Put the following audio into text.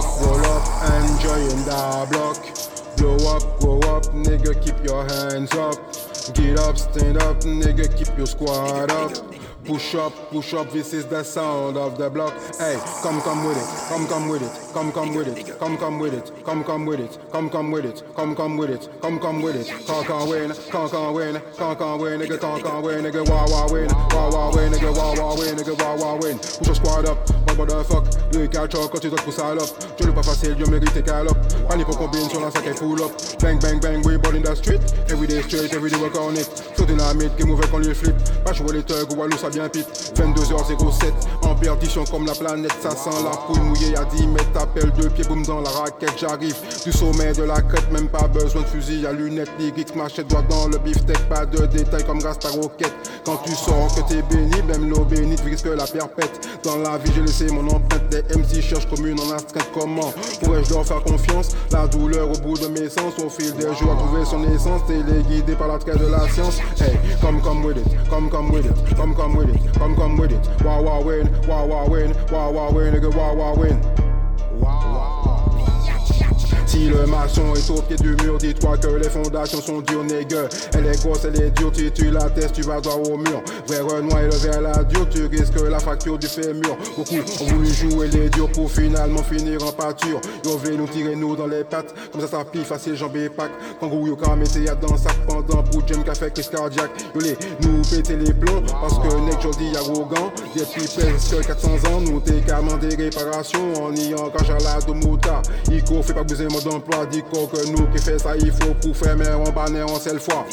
block, roll up, enjoying the block. Blow up, grow up, nigga, keep your hands up. Get up, stand up, nigga, keep your squad up. Push up, push up, this is the sound of the block. Hey, come, come with it, come, come with it, come, come with it, come, come with it, come, come with it, come, come with it, come, come with it, come, come with it. Can't, can't win, can't, can't win, can't, can't win, nigga, can't, can't win, nigga, wah, wah, win, wah, wah, win, nigga, wah, wah, win, nigga, wah, wah, win. Push your squad up, what the fuck, le catch up quand tu dois pousser à l'op. Je l'ai pas facile, je mérite calope. Panique au combine sur la sac et full up. Bang, bang, bang, we ball in the street. Every day straight, every day work on it. Saut dynamite, game mauvais quand lui flip. Pas jouer les thugs ou Walou, ça bien pite. 22h07, en perdition comme la planète, ça sent la pouille mouillée à 10 mètres. T'appelles deux pieds, boum dans la raquette, j'arrive. Du sommet de la crête, même pas besoin de fusil à lunettes. Lyrics, machette, doigt dans le beefsteak. Pas de détails comme grâce ta roquette. Quand tu sors, que t'es béni, même l'eau bénite, risque la perpète. Dans la vie, j'ai laissé mon empreinte. Les MC cherchent commune en astreinte. Comment pourrais-je leur faire confiance La douleur au bout de mes sens, au fil des jours, a trouvé son essence. Téléguidé par la traite de la science. Hey, come, come with it, come, come with it, come, come with it, come, come with it. Wah, wah, win, wah, wah, win, wah, wah, win, nigga, wah, wah, win. Si le maçon est au pied du mur, dis-toi que les fondations sont dures, nègre. Elle est grosse, elle est dure, si tu la testes, tu vas droit au mur. Vrai Renoir et le verre la dure, tu risques la fracture du fémur. Beaucoup ont voulu jouer les durs pour finalement finir en pâture. Ils voulu nous tirer nous dans les pattes, comme ça ça pile facile, jambes et pack. Kangourou yo c'est y'a dans sac pendant pour Jim café, crise cardiaque. Yo les, nous péter les plombs, parce que nègre jodi arrogant. Des petits presque 400 ans, nous t'es qu'à des réparations en y engage à la de mouta. Ico fait pas bouger mon d'emploi, dit que nous qui fait ça, il faut pour faire, mais on banne, on sait le fois.